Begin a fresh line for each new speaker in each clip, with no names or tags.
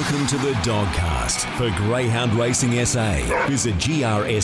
Welcome to the Dogcast for Greyhound Racing SA. Visit grsa.com.au.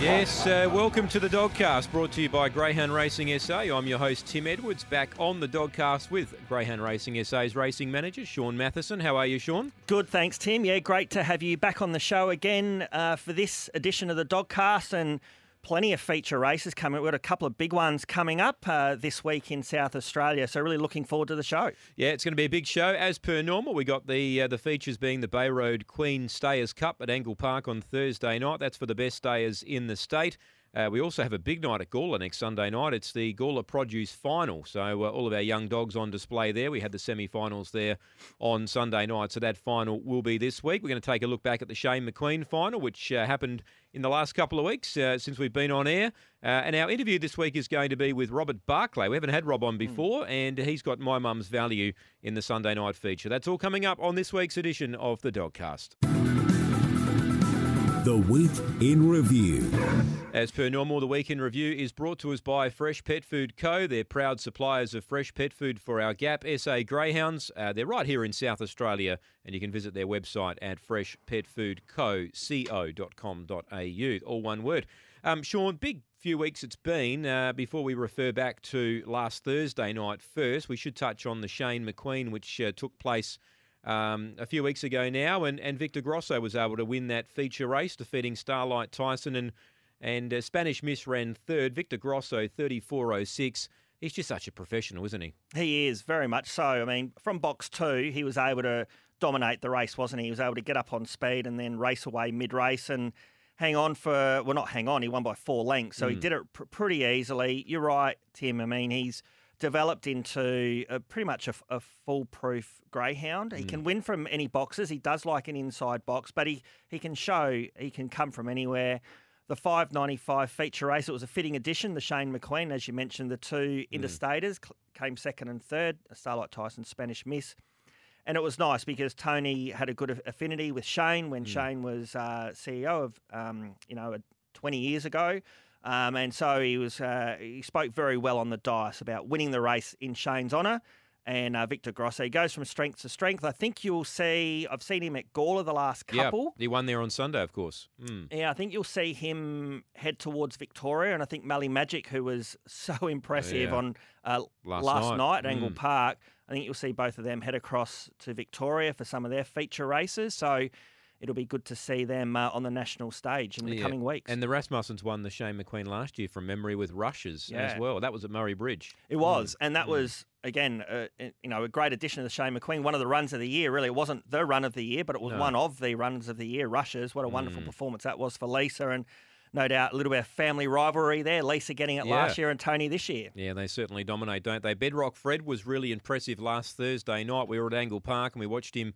Yes, uh, welcome to the Dogcast, brought to you by Greyhound Racing SA. I'm your host, Tim Edwards, back on the Dogcast with Greyhound Racing SA's racing manager, Shaun Mathieson. How are you, Shaun?
Good, thanks, Tim. Yeah, great to have you back on the show again uh, for this edition of the Dogcast and plenty of feature races coming. We've got a couple of big ones coming up uh, this week in South Australia, so really looking forward to the show.
Yeah, it's going to be a big show. As per normal, we got the uh, the features being the Bayroad Queen Stayers Cup at Angle Park on Thursday night. That's for the best stayers in the state. Uh, we also have a big night at Gawler next Sunday night. It's the Gawler Produce Final. So uh, all of our young dogs on display there. We had the semi-finals there on Sunday night. So that final will be this week. We're going to take a look back at the Shane McQueen final, which uh, happened in the last couple of weeks uh, since we've been on air. Uh, and our interview this week is going to be with Robert Barclay. We haven't had Rob on before, mm. and he's got My Mum's Value in the Sunday night feature. That's all coming up on this week's edition of the Dogcast.
The Week in Review.
As per normal, the Week in Review is brought to us by Fresh Pet Food Co. They're proud suppliers of fresh pet food for our GAP SA Greyhounds. Uh, they're right here in South Australia, and you can visit their website at freshpetfoodco.com.au. All one word. Um, Shaun, big few weeks it's been. Uh, before we refer back to last Thursday night first, we should touch on the Shane McQueen, which uh, took place um, a few weeks ago now, and, and Victor Grosso was able to win that feature race, defeating Starlight Tyson and and uh, Spanish Miss ran third. Victor Grosso, 34.06. He's just such a professional, isn't he?
He is, very much so. I mean, from box two, he was able to dominate the race, wasn't he? He was able to get up on speed and then race away mid race and hang on for, well, not hang on, he won by four lengths. So mm. he did it pr- pretty easily. You're right, Tim. I mean, he's developed into a, pretty much a, a foolproof greyhound. He mm. can win from any boxes. He does like an inside box, but he, he can show he can come from anywhere. The 595 feature race, it was a fitting addition. The Shane McQueen, as you mentioned, the two mm. interstaters came second and third, Starlight Tyson, Spanish Miss. And it was nice because Tony had a good affinity with Shane when mm. Shane was uh, CEO of, um, you know, 20 years ago. Um, and so he was uh, he spoke very well on the dice about winning the race in Shane's honour. And uh, Victor Grosso he goes from strength to strength. I think you'll see. I've seen him at Gawler the last couple.
Yeah, he won there on Sunday, of course.
Mm. Yeah, I think you'll see him head towards Victoria, and I think Mally Magic, who was so impressive yeah. on uh, last, last, night, night at mm. Angle Park, I think you'll see both of them head across to Victoria for some of their feature races. So it'll be good to see them uh, on the national stage in the yeah. coming weeks.
And the Rasmussens won the Shane McQueen last year from memory with rushes yeah. as well. That was at Murray Bridge.
It was, mm. and that mm. was again, uh, you know, a great addition to the Shane McQueen. One of the runs of the year. Really, it wasn't the run of the year, but it was no. one of the runs of the year. Rushes. What a wonderful mm. performance that was for Lisa and. No doubt, a little bit of family rivalry there. Lisa getting it yeah. last year and Tony this year.
Yeah, they certainly dominate, don't they? Bedrock Fred was really impressive last Thursday night. We were at Angle Park and we watched him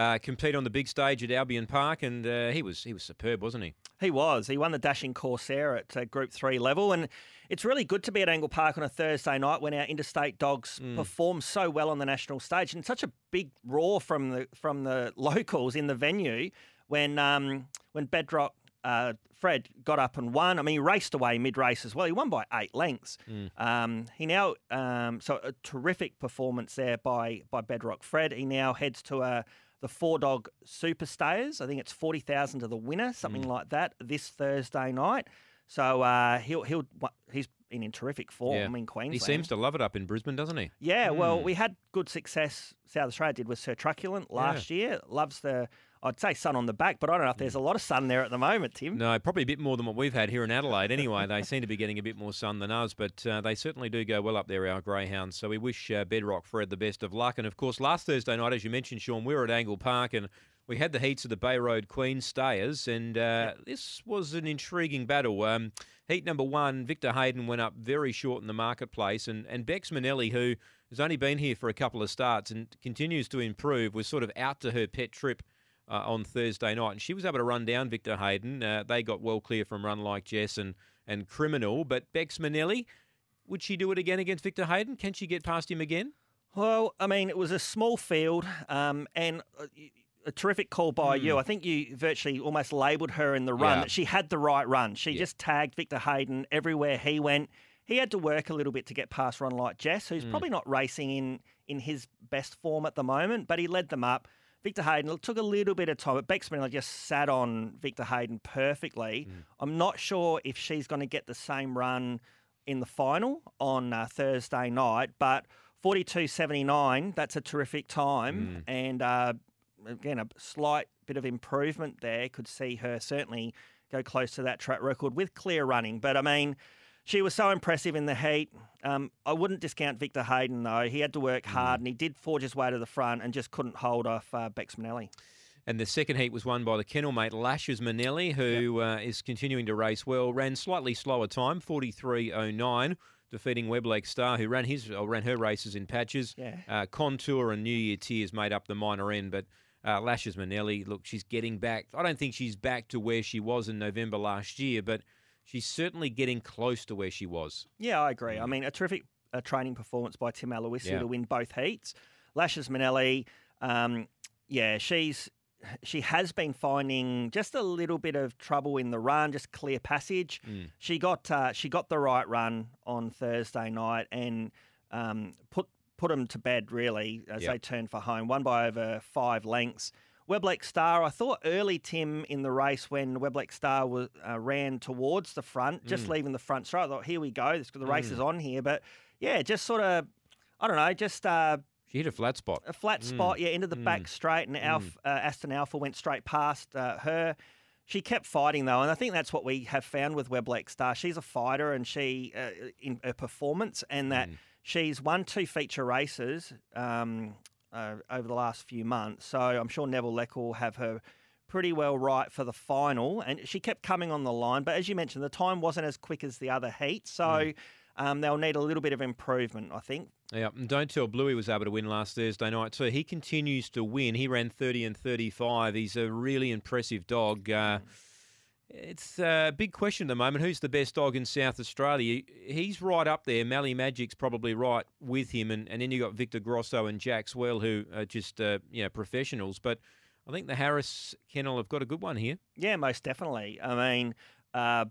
uh, compete on the big stage at Albion Park, and uh, he was he was superb, wasn't he?
He was. He won the Dashing Corsair at uh, Group Three level, and it's really good to be at Angle Park on a Thursday night when our interstate dogs mm. perform so well on the national stage, and such a big roar from the from the locals in the venue when um, when Bedrock uh, Fred got up and won. I mean, he raced away mid race as well. He won by eight lengths. Mm. Um, he now, um, so a terrific performance there by by Bedrock Fred. He now heads to a the four dog super stayers. I think it's forty thousand to the winner, something mm. like that, this Thursday night. So uh, he'll he'll he's in terrific form yeah. in Queensland.
He seems to love it up in Brisbane, doesn't he?
Yeah. Mm. Well, we had good success. South Australia did with Sir Truculent last yeah. year. Loves the I'd say sun on the back, but I don't know if there's a lot of sun there at the moment, Tim.
No, probably a bit more than what we've had here in Adelaide. Anyway, they seem to be getting a bit more sun than us, but uh, they certainly do go well up there, our greyhounds. So we wish uh, Bedrock Fred the best of luck. And of course, last Thursday night, as you mentioned, Shaun, we were at Angle Park and we had the heats of the Bayroad Queen Stayers, and uh, this was an intriguing battle. Um, heat number one, Victor Hayden went up very short in the marketplace, and, and Bex Manelli, who has only been here for a couple of starts and continues to improve, was sort of out to her pet trip uh, on Thursday night, and she was able to run down Victor Hayden. Uh, they got well clear from Run Like Jess and, and Criminal, but Bex Manelli, would she do it again against Victor Hayden? Can she get past him again?
Well, I mean, it was a small field, um, and uh, a terrific call by mm. you. I think you virtually almost labelled her in the run yeah. that she had the right run. She yeah. just tagged Victor Hayden everywhere he went. he had to work a little bit to get past Run Like Jess, who's
Mm.
probably not racing in in his best form at the moment, but he led them up. Victor Hayden took a little bit of time, but Bex Manelli just sat on Victor Hayden perfectly.
Mm.
I'm not sure if she's going to get the same run in the final on uh, Thursday night, but 42.79, that's a terrific time. And uh, again, a slight bit of improvement there could see her certainly go close to that track record with clear running. But I mean, she was so impressive in the heat. Um, I wouldn't discount Victor Hayden though. He had to work hard and he did forge his way to the front and just couldn't hold off uh, Bex Manelli.
And the second heat was won by the kennel mate Lashes Manelli, who uh, is continuing to race well. Ran slightly slower time, 43.09, defeating Weblake Star, who ran his or ran her races in patches.
Yeah.
Uh, Contour and New Year Tears made up the minor end, but uh, Lashes Manelli, look, she's getting back. I don't think she's back to where she was in November last year, but she's certainly getting close to where she was.
Yeah, I agree. I mean, a terrific uh, training performance by Tim Aloisi
Yeah.
to win both heats. Lashes Manelli, um, yeah, she's she has been finding just a little bit of trouble in the run, just clear passage.
Mm.
She got uh, she got the right run on Thursday night and um, put put them to bed really as
Yep.
they turned for home. Won by over five lengths. Weblake Star, I thought early Tim in the race when Weblake Star was, uh, ran towards the front, just
Mm.
leaving the front straight. I thought, here we go, this, the race is on here. But yeah, just sort of, I don't know, just uh,
She hit a flat spot.
a flat spot, yeah, into the back straight, and Alf, uh, Aston Alpha went straight past uh, her. She kept fighting though, and I think that's what we have found with Weblake Star. She's a fighter, and she uh, in her performance, and that she's won two feature races um, uh, over the last few months. So I'm sure Neville Leck will have her pretty well right for the final, and she kept coming on the line. But as you mentioned, the time wasn't as quick as the other heat. so. Um, they'll need a little bit of improvement, I think.
Yeah, and don't tell Bluey was able to win last Thursday night too. He continues to win. He ran 30 and 35. He's a really impressive dog. Uh, it's a big question at the moment. Who's the best dog in South Australia? He's right up there. Mally Magic's probably right with him, and, and then you've got Victor Grosso and Jack Swell, who are just uh, you know professionals. But I think the Harris Kennel have got a good one here.
Yeah, most definitely. I mean, uh,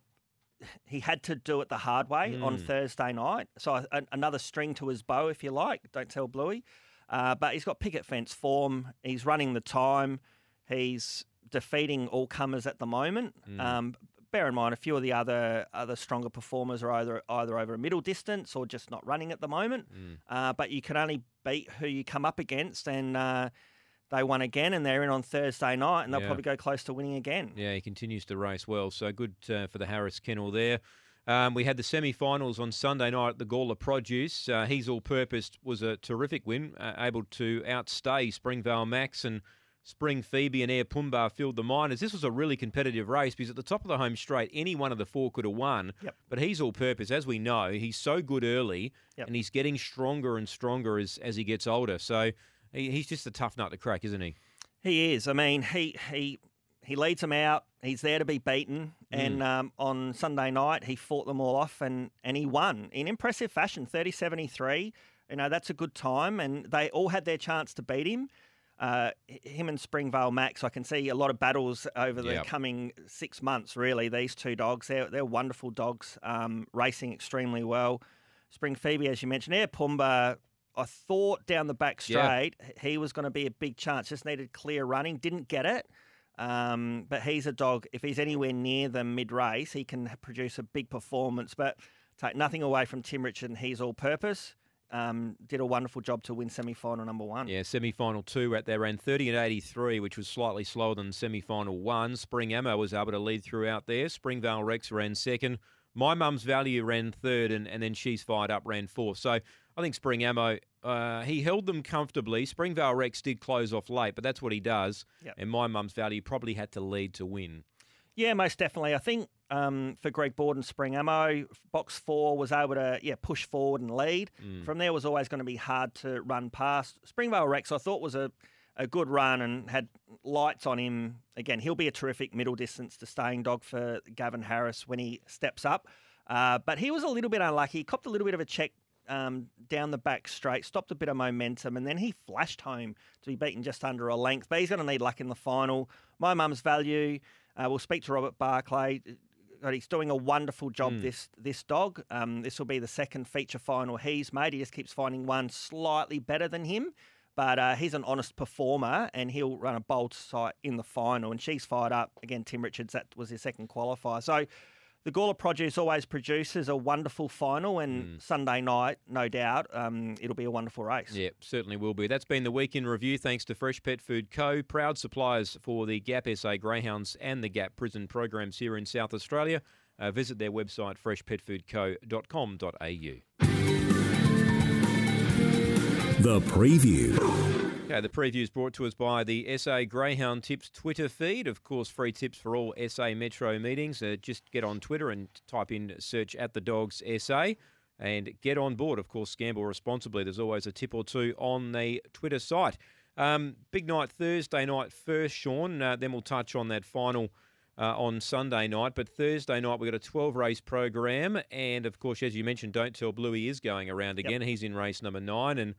he had to do it the hard way on
Mm.
Thursday night. So a, another string to his bow, if you like. Don't tell Bluey. Uh, but he's got picket fence form. He's running the time. He's defeating all comers at the moment.
Mm.
Um, bear in mind, a few of the other other stronger performers are either either over a middle distance or just not running at the moment.
Mm.
Uh, but you can only beat who you come up against, and uh, they won again, and they're in on Thursday night, and they'll
Yeah.
probably go close to winning again.
Yeah, he continues to race well. So good uh, for the Harris Kennel there. Um, we had the semi-finals on Sunday night at the Gawler Produce. Uh, He's All Purpose was a terrific win, uh, able to outstay Springvale Max and Spring Phoebe and Air Pumba filled the minors. This was a really competitive race because at the top of the home straight, any one of the four could have won.
Yep.
But He's All Purpose, as we know, he's so good early
Yep.
and he's getting stronger and stronger as, as he gets older. So he, he's just a tough nut to crack, isn't he?
He is. I mean, he he he leads them out. He's there to be beaten.
Mm.
And um, on Sunday night, he fought them all off and, and he won in impressive fashion 30 73. You know, that's a good time. And they all had their chance to beat him. Uh, him and Springvale Max, I can see a lot of battles over the
Yep.
coming six months, really. These two dogs, they're, they're wonderful dogs, um, racing extremely well. Spring Phoebe, as you mentioned, Air Pumba, I thought down the back
Yeah.
straight, he was going to be a big chance. Just needed clear running, didn't get it. Um, but he's a dog. If he's anywhere near the mid race, he can produce a big performance. But take nothing away from Tim Richard, and he's all purpose. Um, did a wonderful job to win semi final number one.
Yeah, semi final two at there ran 30 and 83, which was slightly slower than semi final one. Spring Ammo was able to lead throughout there. Springvale Rex ran second. My Mum's Value ran third, and, and then She's Fired Up ran fourth. So I think Spring Ammo, uh, he held them comfortably. Springvale Rex did close off late, but that's what he does.
Yep.
And My Mum's Value probably had to lead to win.
Yeah, most definitely. I think um, for Greg Borden, Spring Ammo, box four was able to yeah push forward and lead. From there was always going to be hard to run past. Springvale Rex, I thought was a, a good run and had lights on him. Again, he'll be a terrific middle distance to staying dog for Gavin Harris when he steps up. Uh, but he was a little bit unlucky. He copped a little bit of a check um, down the back straight, stopped a bit of momentum, and then he flashed home to be beaten just under a length. But he's going to need luck in the final. My mum's value. Uh, we'll speak to Robert Barclay. He's doing a wonderful job. This this dog. Um, this will be the second feature final he's made. He just keeps finding one slightly better than him. But uh, he's an honest performer, and he'll run a bold sight in the final. And she's fired up again. Tim Richards, that was his second qualifier. So the Gawler Produce always produces a wonderful final, and Sunday night, no doubt, um, it'll be a wonderful race.
Yeah, certainly will be. That's been the weekend review. Thanks to Fresh Pet Food Co., proud suppliers for the Gap SA Greyhounds and the Gap Prison programs here in South Australia. Uh, visit their website freshpetfoodco.com.au.
The preview.
Okay, the preview is brought to us by the SA Greyhound Tips Twitter feed. Of course, free tips for all SA Metro meetings. Uh, just get on Twitter and type in search at the dogs SA and get on board. Of course, gamble responsibly. There's always a tip or two on the Twitter site. Um, big night Thursday night first, Shaun. Uh, then we'll touch on that final uh, on Sunday night. But Thursday night, we've got a 12 race program. And of course, as you mentioned, Don't Tell Bluey is going around again. He's in race number nine. And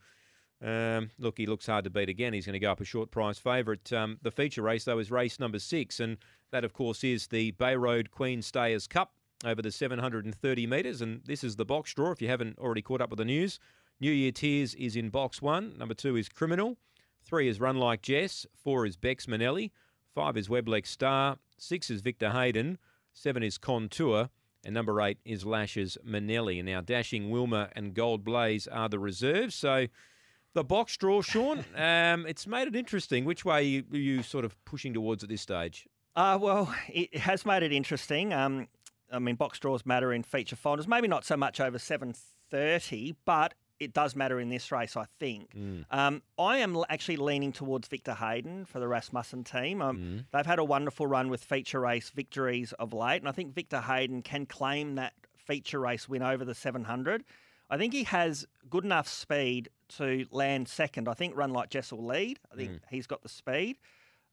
um, look, he looks hard to beat again. He's going to go up a short price favourite. Um, the feature race, though, is race number six. And that, of course, is the Bayroad Queen Stayers Cup over the 730 metres. And this is the box draw if you haven't already caught up with the news. New Year Tears is in box one. Number two is Criminal. Three is Run Like Jess. Four is Bex Manelli. Five is Weblex Star. Six is Victor Hayden. Seven is Contour. And number eight is Lashes Manelli. And now Dashing Wilma and Gold Blaze are the reserves. So the box draw, Shaun, um, it's made it interesting. Which way are you, are you sort of pushing towards at this stage?
Uh, well, it has made it interesting. Um, I mean, box draws matter in feature finals. Maybe not so much over seven thirty, but it does matter in this race, I think. Um, I am actually leaning towards Victor Hayden for the Rasmussen team. Um, They've had a wonderful run with feature race victories of late, and I think Victor Hayden can claim that feature race win over the 700. I think he has good enough speed to land second. I think Run Like Jess will lead. I think he's got the speed.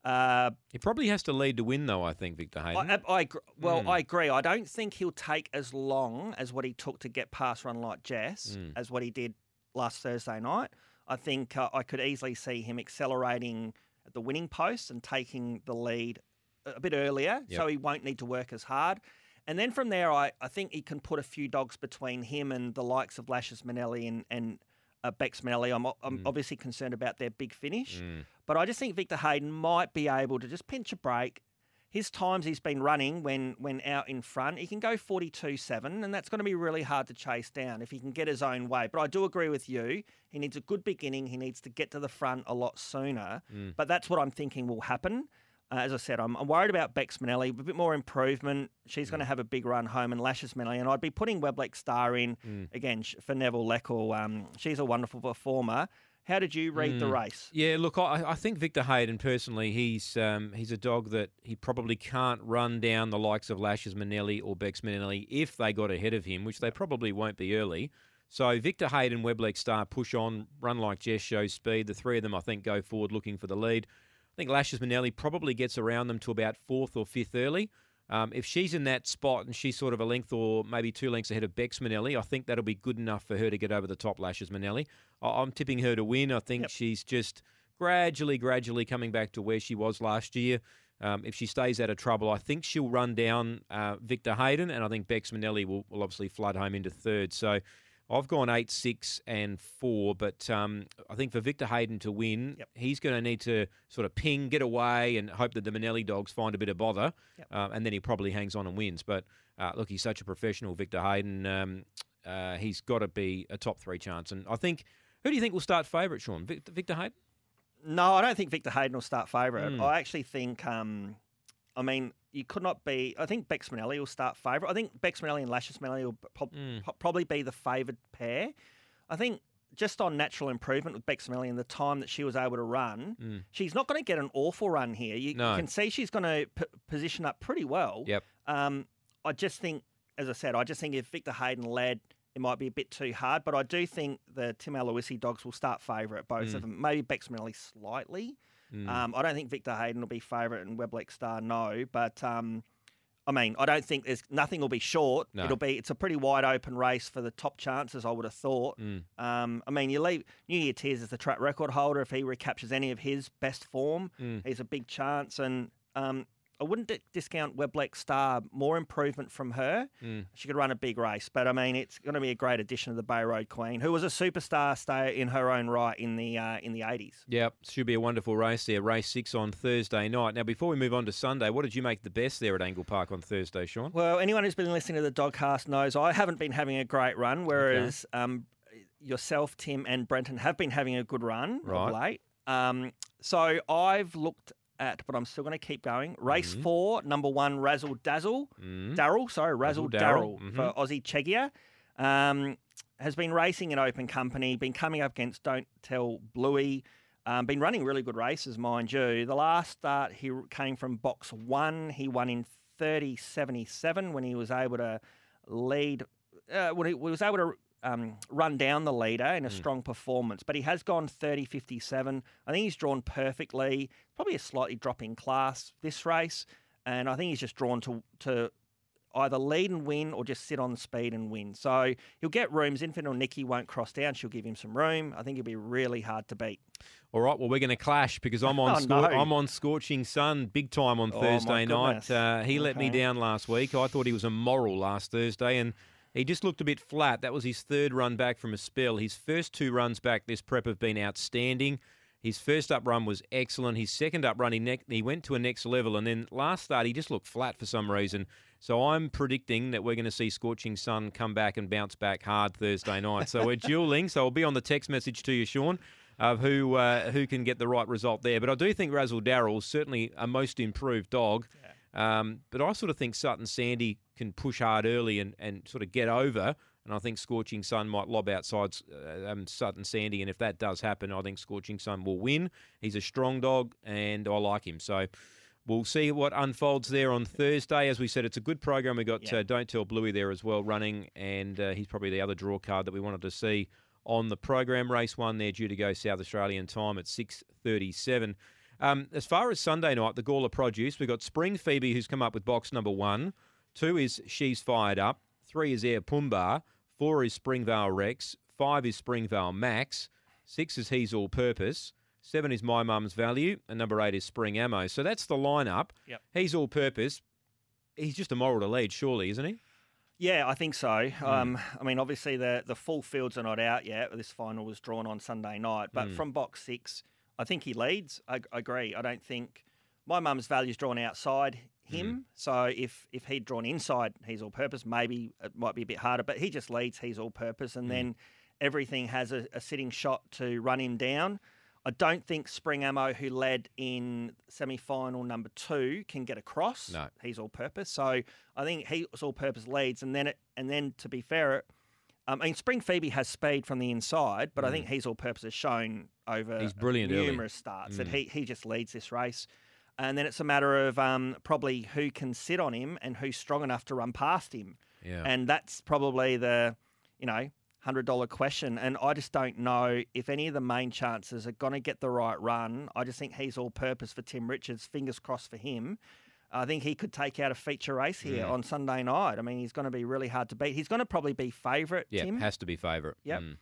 Uh,
He probably has to lead to win, though, I think, Victor Hayden.
I, I, agr- well, I agree. I don't think he'll take as long as what he took to get past Run Like Jess as what he did last Thursday night. I think uh, I could easily see him accelerating at the winning post and taking the lead a a bit earlier, so he won't need to work as hard. And then from there, I, I think he can put a few dogs between him and the likes of Lashes Manelli and, and uh, Bex Manelli. I'm, I'm mm. obviously concerned about their big finish, mm. but I just think Victor Hayden might be able to just pinch a break. His times he's been running when when out in front, he can go 42-7, and that's going to be really hard to chase down if he can get his own way. But I do agree with you. He needs a good beginning. He needs to get to the front a lot sooner. Mm. But that's what I'm thinking will happen. Uh, as I said, I'm, I'm worried about Bex Manelli, a bit more improvement. She's going to have a big run home and Lashes Manelli, and I'd be putting Weblex Star in again for Neville Leckel. Um, she's a wonderful performer. How did you read the race?
Yeah, look, I, I think Victor Hayden personally, he's um, he's a dog that he probably can't run down the likes of Lashes Manelli or Bex Manelli if they got ahead of him, which they probably won't be early. So Victor Hayden, Weblex Star push on, run like Jess, show speed. The three of them, I think, go forward looking for the lead. I think Lashes Manelli probably gets around them to about fourth or fifth early. Um, if she's in that spot and she's sort of a length or maybe two lengths ahead of Bex Manelli, I think that'll be good enough for her to get over the top Lashes Manelli. I- I'm tipping her to win. I think
Yep.
she's just gradually, gradually coming back to where she was last year. Um, if she stays out of trouble, I think she'll run down uh, Victor Hayden, and I think Bex Manelli will, will obviously flood home into third. So I've gone eight, six, and four, but um, I think for Victor Hayden to win,
Yep.
he's going to need to sort of ping, get away, and hope that the Manelli dogs find a bit of bother,
Yep.
uh, and then he probably hangs on and wins. But uh, look, he's such a professional, Victor Hayden. Um, uh, he's got to be a top three chance, and I think. Who do you think will start favourite, Shaun? Victor, Victor Hayden?
No, I don't think Victor Hayden will start favourite.
Mm.
I actually think, um, I mean, you could not be. I think Bex Manelli will start favourite. I think Bex Manelli and Lashes Manelli will prob-
Mm.
pro- probably be the favoured pair. I think just on natural improvement with Bex Manelli and the time that she was able to run,
Mm.
she's not going to get an awful run here. You,
No.
can see she's going to p- position up pretty well.
Yep.
Um, I just think, as I said, I just think if Victor Hayden led, it might be a bit too hard. But I do think the Tim Aloisi dogs will start favourite, both of them. Maybe Bex Manelli slightly.
Mm.
Um, I don't think Victor Hayden will be favourite and Weblex Star, no. But um, I mean, I don't think there's nothing will be short.
No.
It'll be it's a pretty wide open race for the top chances. I would have thought.
Mm.
Um, I mean, you leave New Year Tears as the track record holder. If he recaptures any of his best form,
Mm.
he's a big chance. And um, I wouldn't di- discount Webleck Star. More improvement from her.
Mm.
She could run a big race, but I mean, it's going to be a great addition to the Bayroad Queen, who was a superstar stay in her own right in the uh, in the eighties.
Yeah, should be a wonderful race there. Race six on Thursday night. Now, before we move on to Sunday, what did you make the best there at Angle Park on Thursday, Shaun?
Well, anyone who's been listening to the Dogcast knows I haven't been having a great run, whereas um, yourself, Tim, and Brenton have been having a good run
Right.
of late. Um, so I've looked at, but I'm still going to keep going. Race
Mhm.
four, number one, Razzle Dazzle.
Mm.
Daryl, sorry, Razzle Daryl
Daryl,
for Aussie Chegia. Um, has been racing in open company, been coming up against Don't Tell Bluey, um, been running really good races, mind you. The last start he came from box one. He won in 30.77 when he was able to lead, uh, when he was able to um, run down the leader in a
Mm.
strong performance. But he has gone 30.57. I think he's drawn perfectly. Probably a slightly dropping class this race. And I think he's just drawn to to either lead and win or just sit on speed and win. So he'll get rooms. Infinite or Nikki won't cross down. She'll give him some room. I think he'll be really hard to beat.
All right, well, we're going to clash because I'm on
Oh,
scor-
no.
I'm on scorching sun big time on
Oh,
Thursday night. Uh, he let me down last week. I thought he was a moral last Thursday, and he just looked a bit flat. That was his third run back from a spell. His first two runs back this prep have been outstanding. His first up run was excellent. His second up run, he, ne- he went to a next level, and then last start he just looked flat for some reason. So I'm predicting that we're going to see Scorching Sun come back and bounce back hard Thursday night. So we're dueling. So I'll be on the text message to you, Shaun, of who uh, who can get the right result there. But I do think Razzle Darrell's certainly a most improved dog. Um, but I sort of think Sutton Sandy can push hard early and, and sort of get over. And I think Scorching Sun might lob outside uh, um, Sutton Sandy. And if that does happen, I think Scorching Sun will win. He's a strong dog and I like him. So we'll see what unfolds there on Thursday. As we said, it's a good program. we got
Yeah.
uh, Don't Tell Bluey there as well running. And uh, he's probably the other draw card that we wanted to see on the program. Race one there due to go South Australian time at 6.37. Um, as far as Sunday night, the Gawler produce, we've got Spring Phoebe, who's come up with box number one. Two is She's Fired Up. Three is Air Pumba. Four is Springvale Rex. Five is Springvale Max. Six is He's All Purpose. Seven is My Mum's Value. And number eight is Spring Ammo. So that's the lineup.
Yep.
He's All Purpose. He's just a moral to lead, surely, isn't he?
Yeah, I think so.
Hmm.
Um, I mean, obviously the the full fields are not out yet. This final was drawn on Sunday night, but
Mm.
from box six, I think he leads. I, I agree. I don't think my mum's value's drawn outside him.
Hmm.
So if if he'd drawn inside, he's all purpose. Maybe it might be a bit harder, but he just leads. He's all purpose, and
Mm.
then everything has a, a sitting shot to run him down. I don't think Spring Ammo, who led in semi final number two, can get across.
No.
He's all purpose. So I think he's all purpose leads. And then, it, and then to be fair, um, I mean, Spring Phoebe has speed from the inside, but I think he's all purpose has shown over
Mm. He's brilliant early.
numerous starts that
Mm.
he, he just leads this race. And then it's a matter of um, probably who can sit on him and who's strong enough to run past him.
Yeah.
And that's probably the, you know, hundred dollar question. And I just don't know if any of the main chances are going to get the right run. I just think he's all purpose for Tim Richards. Fingers crossed for him. I think he could take out a feature race here
Mm.
on Sunday night. I mean, he's going to be really hard to beat. He's going to probably be favourite,
yeah,
Tim.
has to be favourite.
Yep.
Mm.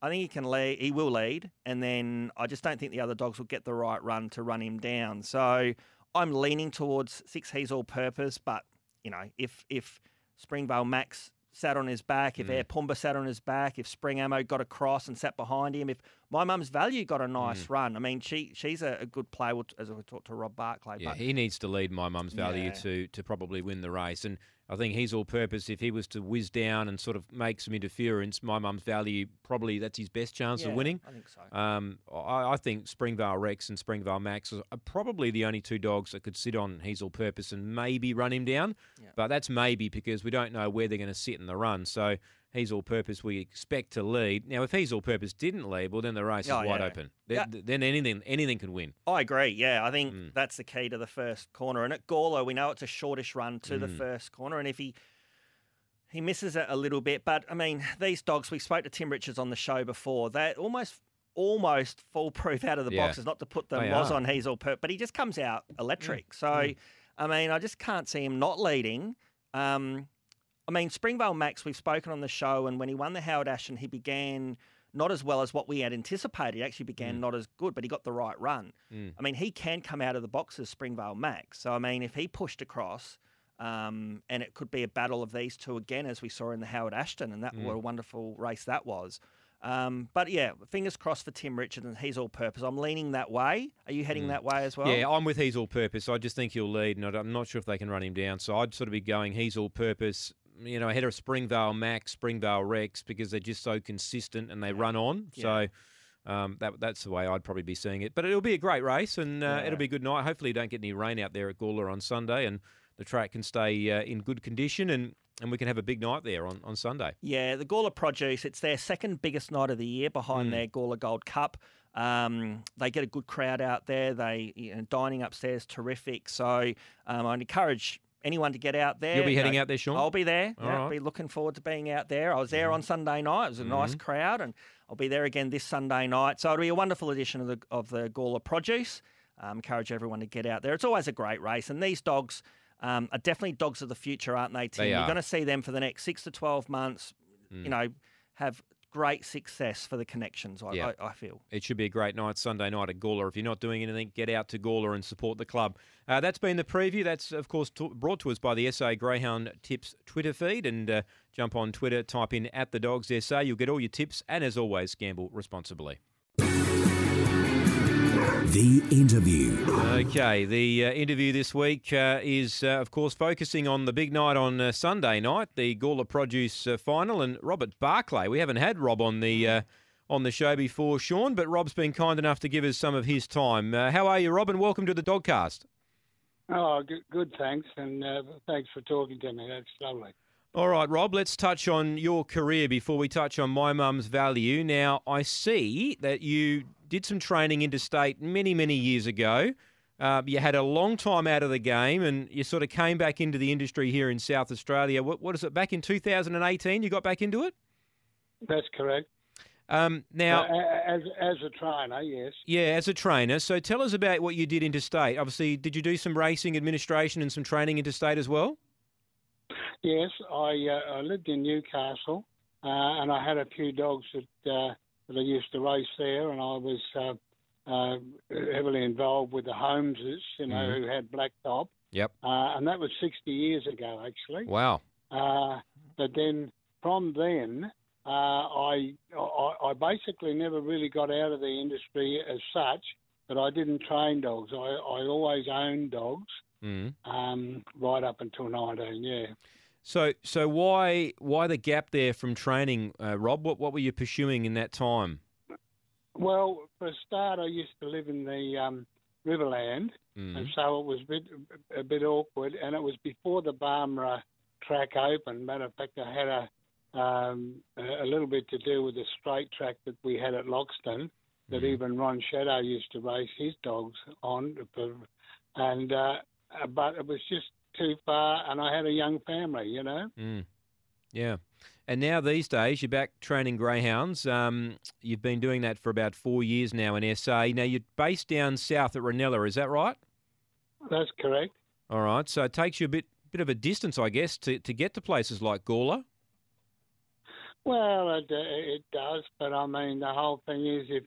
I think he can lead. He will lead, and then I just don't think the other dogs will get the right run to run him down. So I'm leaning towards six. He's all purpose, but you know, if if Springvale Max sat on his back, if
Mm.
Air Pumba sat on his back, if Spring Ammo got across and sat behind him, if my mum's value got a nice
Mm.
run, I mean, she she's a, a good player. As I talked to Rob Barclay,
Yeah,
but
he needs to lead my mum's value
Yeah.
to to probably win the race. And I think he's all purpose. If he was to whiz down and sort of make some interference, my mum's value probably that's his best chance
yeah,
of winning.
I think so.
Um, I, I think Springvale Rex and Springvale Max are probably the only two dogs that could sit on He's all purpose and maybe run him down.
Yeah.
But that's maybe because we don't know where they're going to sit in the run. So He's all purpose we expect to lead. Now, if He's all purpose didn't lead, well, then the race
Oh,
is wide
yeah.
open. Then,
Yeah.
then anything anything can win.
I agree. Yeah, I think
Mm.
that's the key to the first corner. And at Gawler, we know it's a shortish run to the
Mm.
first corner, and if he he misses it a little bit, but I mean, these dogs. We spoke to Tim Richards on the show before. They're almost almost foolproof out of the
Yeah.
boxes. Not to put the was on he's all per, but he just comes out electric. So,
Mm.
I mean, I just can't see him not leading. Um, I mean, Springvale Max, we've spoken on the show, and when he won the Howard Ashton, he began not as well as what we had anticipated. He actually began not as good, but he got the right run.
Mm.
I mean, he can come out of the box as Springvale Max. So, I mean, if he pushed across, um, and it could be a battle of these two again, as we saw in the Howard Ashton, and that
Mm.
what a wonderful race that was. Um, but yeah, fingers crossed for Tim Richards and he's all purpose. I'm leaning that way. Are you heading
Mm.
that way as well?
Yeah, I'm with he's all purpose. I just think he'll lead, and I'm not sure if they can run him down. So I'd sort of be going he's all purpose. You know, ahead of Springvale Max, Springvale Rex, because they're just so consistent and they run on. So um, that that's the way I'd probably be seeing it. But it'll be a great race, and uh,
Yeah.
it'll be a good night. Hopefully, you don't get any rain out there at Gawler on Sunday, and the track can stay uh, in good condition, and, and we can have a big night there on, on Sunday.
Yeah, the Gawler Produce, it's their second biggest night of the year behind
Mm.
their Gawler Gold Cup. Um, they get a good crowd out there. They you know, dining upstairs, terrific. So um, I'd encourage anyone to get out there.
You'll be
You
heading
know,
out there, Shaun.
I'll be there. Yeah, I'll
right.
be looking forward to being out there. I was there on Sunday night. It was a nice
Mhm.
crowd, and I'll be there again this Sunday night. So it'll be a wonderful edition of the of the Gawler Produce. Um, encourage everyone to get out there. It's always a great race, and these dogs um, are definitely dogs of the future, aren't they, Tim?
They
You're
are.
going to see them for the next six to twelve months.
Mm.
You know, have great success for the connections. I,
Yeah.
I, I feel.
It should be a great night Sunday night at Gawler. If you're not doing anything, get out to Gawler and support the club. Uh, that's been the preview. That's, of course, t- brought to us by the SA Greyhound Tips Twitter feed. And uh, jump on Twitter, type in at the Dogs SA. You'll get all your tips. And as always, gamble responsibly.
The interview.
Okay, the uh, interview this week uh, is, uh, of course, focusing on the big night on uh, Sunday night, the Gawler Produce uh, final, and Robert Barclay. We haven't had Rob on the uh, on the show before, Shaun, but Rob's been kind enough to give us some of his time. Uh, how are you, Rob? And welcome to the Dogcast.
Oh, good, good thanks, and uh, thanks for talking to me. That's lovely.
All right, Rob, let's touch on your career before we touch on my mum's value. Now, I see that you did some training interstate many, many years ago. Uh, you had a long time out of the game and you sort of came back into the industry here in South Australia. What, what is it, back in 2018 you got back into it?
That's correct.
Um, now,
Uh, as as a trainer, yes.
yeah, as a trainer. So tell us about what you did interstate. Obviously, did you do some racing administration and some training interstate as well?
Yes, I uh, I lived in Newcastle, uh, and I had a few dogs that uh, that I used to race there, and I was uh, uh, heavily involved with the Holmeses, you know,
Mhm.
who had black top,
Yep.
uh, and that was 60 years ago, actually.
Wow.
Uh, but then from then, uh, I, I I basically never really got out of the industry as such. But I didn't train dogs. I, I always owned dogs
Mm.
um, right up until 19. Yeah.
So, so why why the gap there from training, uh, Rob? What what were you pursuing in that time?
Well, for a start, I used to live in the um, Riverland, and
Mm.
so it was a bit a bit awkward. And it was before the Barmera track opened. Matter of fact, I had a um, a a little bit to do with the straight track that we had at Loxton. that
Mhm.
even Ron Shadow used to race his dogs on, and uh, but it was just too far, and I had a young family, you know.
Mm. Yeah. And now these days you're back training greyhounds. Um, you've been doing that for about four years now in SA. Now you're based down south at Reynella, is that right?
That's correct.
All right. So it takes you a bit bit of a distance, I guess, to, to get to places like Gawler.
Well, it, uh, it does, but I mean the whole thing is if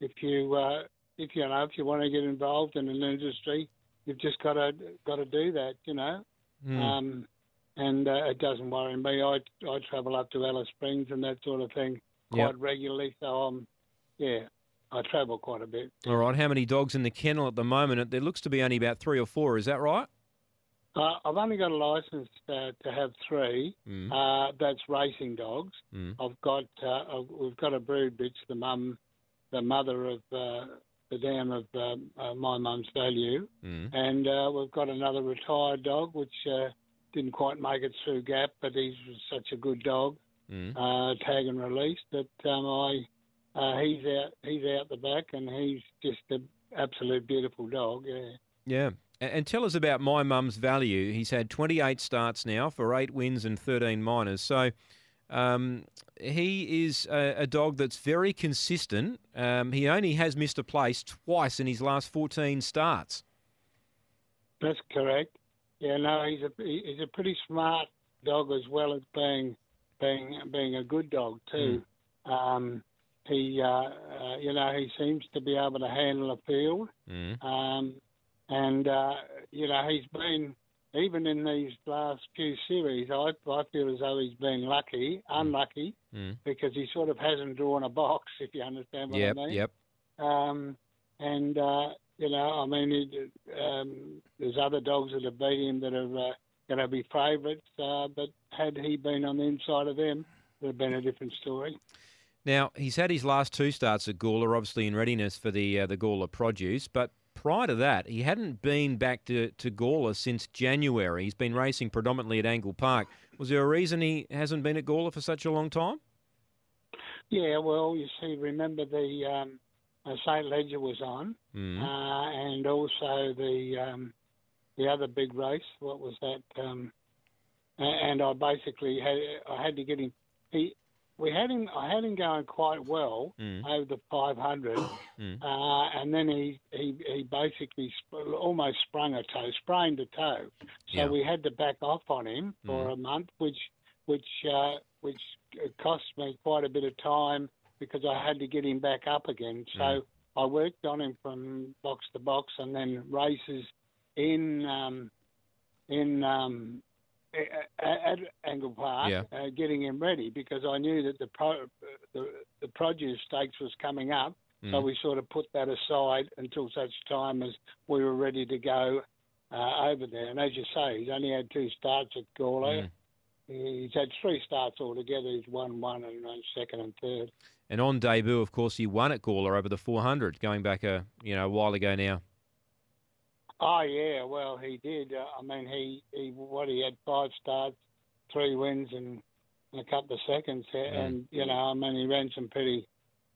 if you uh, if you know if you want to get involved in an industry, you've just got to got to do that, you know.
Mm.
Um, and uh, it doesn't worry me. I I travel up to Alice Springs and that sort of thing quite
Yep.
regularly, so I'm yeah, I travel quite a bit.
All right. How many dogs in the kennel at the moment? There looks to be only about three or four. Is that right?
Uh, I've only got a license uh, to have three.
Mm.
Uh, that's racing dogs.
Mm.
I've got uh, I've, we've got a brood bitch, the mum, the mother of uh, the dam of uh, uh, my mum's value,
Mm.
and uh, we've got another retired dog which uh, didn't quite make it through gap, but he's such a good dog,
Mm.
uh, tag and release that um, I uh, he's out he's out the back and he's just an absolute beautiful dog. Yeah.
Yeah. And tell us about my mum's value. He's had 28 starts now for eight wins and 13 minors. So um, he is a, a dog that's very consistent. Um, he only has missed a place twice in his last 14 starts.
That's correct. Yeah, no, he's a he's a pretty smart dog as well as being being being a good dog too. Um, he, uh, uh, you know, he seems to be able to handle a field.
Mm.
Um, and, uh, you know, he's been, even in these last few series, I, I feel as though he's been lucky, unlucky,
Mm.
because he sort of hasn't drawn a box, if you understand what
Yep.
I mean.
Yep.
Um, and, uh, you know, I mean, it, um, there's other dogs that have beat him that are uh, going to be favourites, uh, but had he been on the inside of them, it would have been a different story.
Now he's had his last two starts at Gawler, obviously in readiness for the uh, the Gawler produce, but prior to that, he hadn't been back to, to Gawler since January. He's been racing predominantly at Angle Park. Was there a reason he hasn't been at Gawler for such a long time?
Yeah, well, you see, remember the um, uh, St. Leger was on,
Mm.
uh, and also the um, the other big race. What was that? Um, and I basically had I had to get him. He we had him. I had him going quite well
Mm.
over the 500,
Mm.
uh, and then he he he basically sp- almost sprung a toe, sprained a toe. So
Yeah.
we had to back off on him for
Mm.
a month, which which uh, which cost me quite a bit of time because I had to get him back up again. So
Mm.
I worked on him from box to box, and then races in um, in um, at Angle Park,
Yeah.
uh, getting him ready because I knew that the pro, the, the produce stakes was coming up. So
Mm.
we sort of put that aside until such time as we were ready to go uh, over there. And as you say, he's only had two starts at Gawler.
Mm.
He's had three starts altogether. He's won one and run second and third.
And on debut, of course, he won at Gawler over the 400, going back a you know a while ago now.
Oh yeah, well he did. Uh, I mean, he, he what he had five starts, three wins, and, and a couple of seconds there.
Mm.
And you know, I mean, he ran some pretty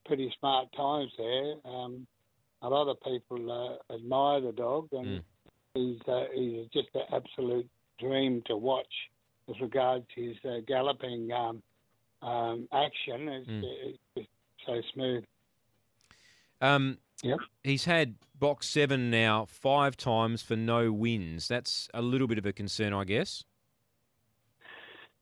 pretty smart times there. Um, a lot of people uh, admire the dog, and
Mm.
he's uh, he's just an absolute dream to watch as regards his uh, galloping um, um, action. It's,
Mm.
it's so smooth.
Um,
Yep.
He's had box seven now five times for no wins. That's a little bit of a concern, I guess.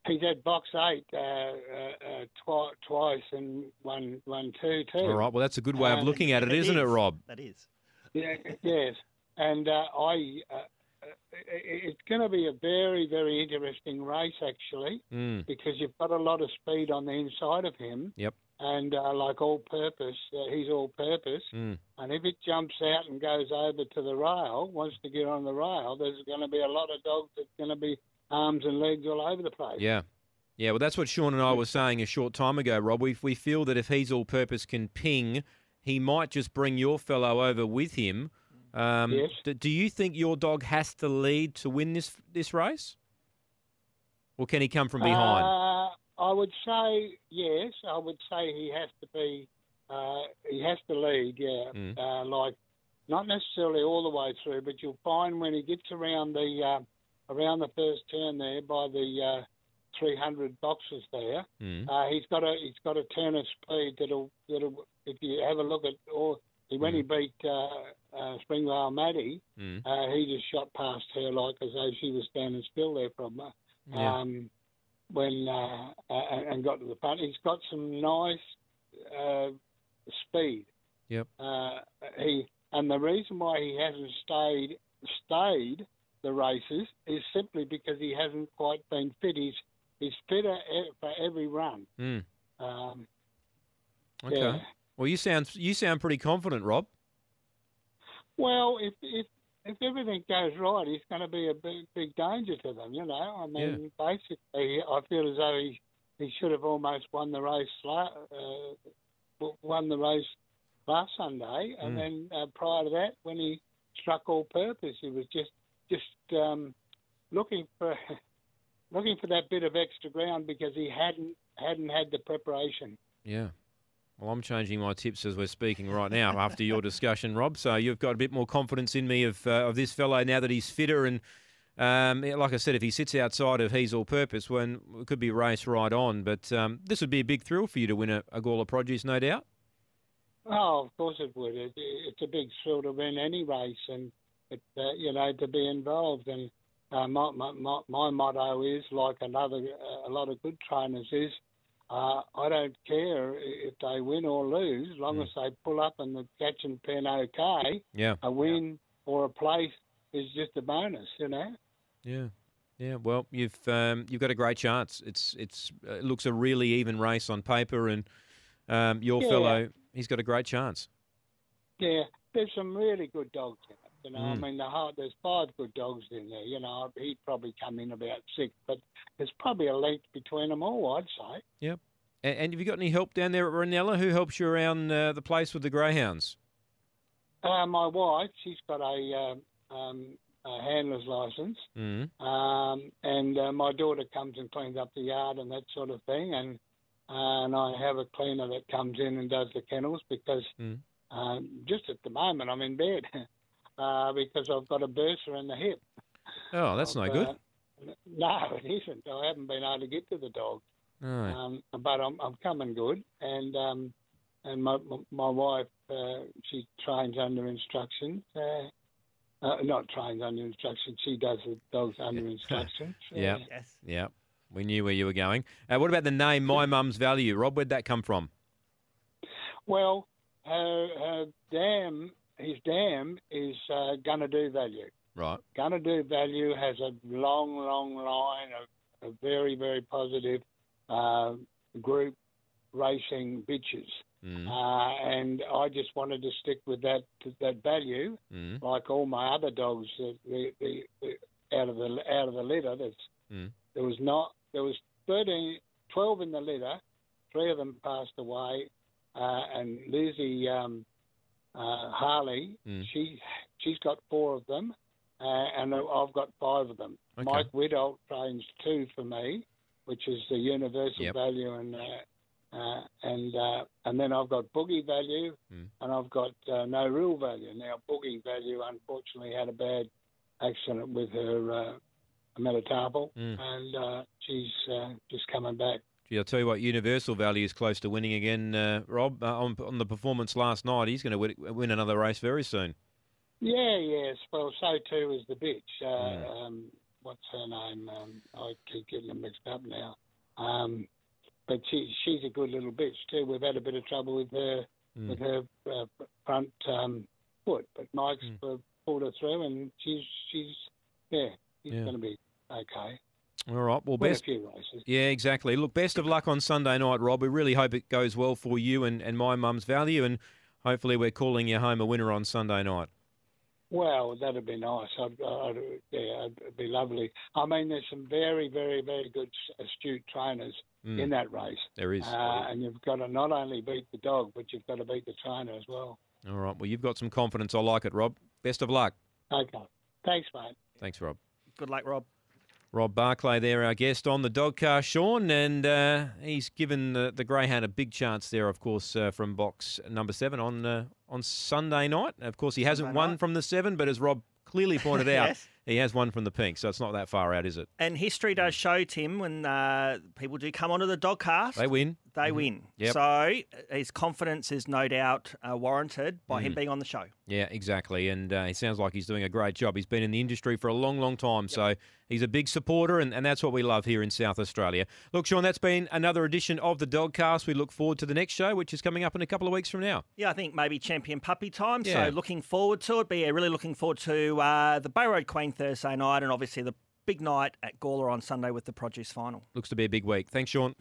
He's had box eight uh, uh, uh, twi- twice and one, one, two, too.
All right. Well, that's a good way of
Um,
looking at it, isn't it, Rob?
That is.
Yeah, yes, and uh, I. Uh, uh, it's going to be a very, very interesting race actually
Mm.
because you've got a lot of speed on the inside of him.
Yep.
And uh, like all purpose, uh, he's all purpose.
Mm.
And if it jumps out and goes over to the rail, wants to get on the rail, there's going to be a lot of dogs that's going to be arms and legs all over the place.
Yeah. Yeah, well, that's what Shaun and I were saying a short time ago, Rob. We, we feel that if he's all purpose can ping, he might just bring your fellow over with him. Um,
Yes.
d- do you think your dog has to lead to win this this race? Or can he come from behind?
Uh, I would say yes. I would say he has to be. Uh, he has to lead. Yeah.
Mm.
Uh, like not necessarily all the way through, but you'll find when he gets around the uh, around the first turn there by the uh, 300 boxes there,
Mm.
uh, he's got a he's got a turn of speed that'll that'll if you have a look at or when he beat uh, uh, Springvale Maddie,
Mm.
uh, he just shot past her like as though she was standing still there from her
Yeah.
um, when uh, and got to the front. He's got some nice uh, speed.
Yep.
Uh, he and the reason why he hasn't stayed stayed the races is simply because he hasn't quite been fit. He's he's fitter for every run.
Mm.
Um,
Okay.
yeah.
Well, you sound you sound pretty confident, Rob.
Well, if if if everything goes right, he's going to be a big big danger to them. You know, I mean, basically, I feel as though he he should have almost won the race. Uh, won the race last Sunday, and
Mm.
then uh, prior to that, when he struck all purpose, he was just just um, looking for looking for that bit of extra ground because he hadn't hadn't had the preparation.
Yeah. Well, I'm changing my tips as we're speaking right now after your discussion, Rob. So you've got a bit more confidence in me of uh, of this fellow now that he's fitter and. Um, like I said, if he sits outside of He's All Purpose, when it could be race right on. But um, this would be a big thrill for you to win a, a Gawler Produce, no doubt.
Oh, of course it would. It, it's a big thrill to win any race, and it, uh, you know to be involved. And uh, my, my my my motto is like another uh, a lot of good trainers is uh, I don't care if they win or lose, as long
Mm.
as they pull up and the catch and pen okay.
Yeah.
A win or a place is just a bonus, you know.
Yeah. Yeah, well, you've um, you've got a great chance. It's it's uh, it looks a really even race on paper, and um, your
Yeah.
fellow he's got a great chance.
Yeah, there's some really good dogs in. You know, I
Mm.
mean, the heart, there's five good dogs in there. You know, he'd probably come in about six, but there's probably a length between them all, I'd say.
Yep. And, and have you got any help down there at Reynella? Who helps you around uh, the place with the greyhounds?
Uh, my wife, she's got a, um, um, a handler's license,
Mm.
um, and uh, my daughter comes and cleans up the yard and that sort of thing, and uh, and I have a cleaner that comes in and does the kennels because
Mm.
um, just at the moment I'm in bed uh, because I've got a bursa in the hip.
Oh, that's no good.
Uh, no, it isn't. I haven't been able to get to the dog,
No.
um, but I'm I'm coming good, and um, and my my wife uh, she trains under instructions. Uh, uh, not trains under instructions. She does the dogs under instructions.
Yeah.
Uh,
Yes.
Yeah. We knew where you were going. Uh, what about the name My Mum's Value? Rob, where'd that come from?
well, her, her dam, his dam is uh, gonna do value.
Right.
Gonna do value has a long, long line of, of very, very positive uh, group racing bitches.
Mm.
Uh, and I just wanted to stick with that that value,
Mm.
like all my other dogs. The, the, the, out of the out of the litter, there's,
Mm.
there was not there was 13, 12 in the litter. Three of them passed away, uh, and Lizzie um, uh, Harley,
Mm.
she she's got four of them, uh, and I've got five of them.
Okay.
Mike Widow trains two for me, which is the universal
Yep.
value, and uh, uh, and uh, and then I've got boogie value,
Mm.
and I've got uh, no real value. Now boogie value, unfortunately, had a bad accident with her uh, metatarsal,
Mm.
and uh, she's uh, just coming back.
Gee, I'll tell you what, Universal Value is close to winning again, uh, Rob. Uh, on, on the performance last night, he's going to win, win another race very soon.
Yeah, yes. Well, so too is the bitch. Uh,
Mm.
um, what's her name? Um, I keep getting them mixed up now. Um, but she she's a good little bitch too. We've had a bit of trouble with her
Mm.
with her uh, front um, foot, but Mike's
Mm.
pulled her through, and she's she's yeah, she's
Yeah.
going to be okay.
All right. Well,
Win
best.
a few races.
Yeah, exactly. Look, best of luck on Sunday night, Rob. We really hope it goes well for you and, and my mum's value, and hopefully we're calling you home a winner on Sunday night.
Well, that'd be nice. I'd, I'd, yeah, it'd be lovely. I mean, there's some very, very, very good astute trainers
Mm,
in that race.
there is.
Uh, and you've got to not only beat the dog, but you've got to beat the trainer as well.
All right. Well, you've got some confidence. I like it, Rob. Best of luck.
Okay. Thanks, mate.
Thanks, Rob.
Good luck, Rob.
Rob Barclay there, our guest on the dog car, Shaun, and uh, he's given the, the greyhound a big chance there, of course, uh, from box number seven on uh, on Sunday night. Of course, he hasn't
Sunday
won
night.
from the seven, but as Rob clearly pointed out,
Yes.
He has one from the pink, so it's not that far out, is it?
And history does show, Tim, when uh, people do come onto the dog cast,
They win.
they win.
Yep.
So his confidence is no doubt uh, warranted by
Mm.
him being on the show.
Yeah, exactly. And uh, he sounds like he's doing a great job. He's been in the industry for a long, long time. So he's a big supporter, and, and that's what we love here in South Australia. Look, Shaun, that's been another edition of the Dogcast. We look forward to the next show, which is coming up in a couple of weeks from now.
Yeah, I think maybe champion puppy time.
Yeah.
So looking forward to it. But yeah, really looking forward to uh, the Bayroad Queen Thursday night and obviously the big night at Gawler on Sunday with the produce final.
Looks to be a big week. Thanks, Shaun.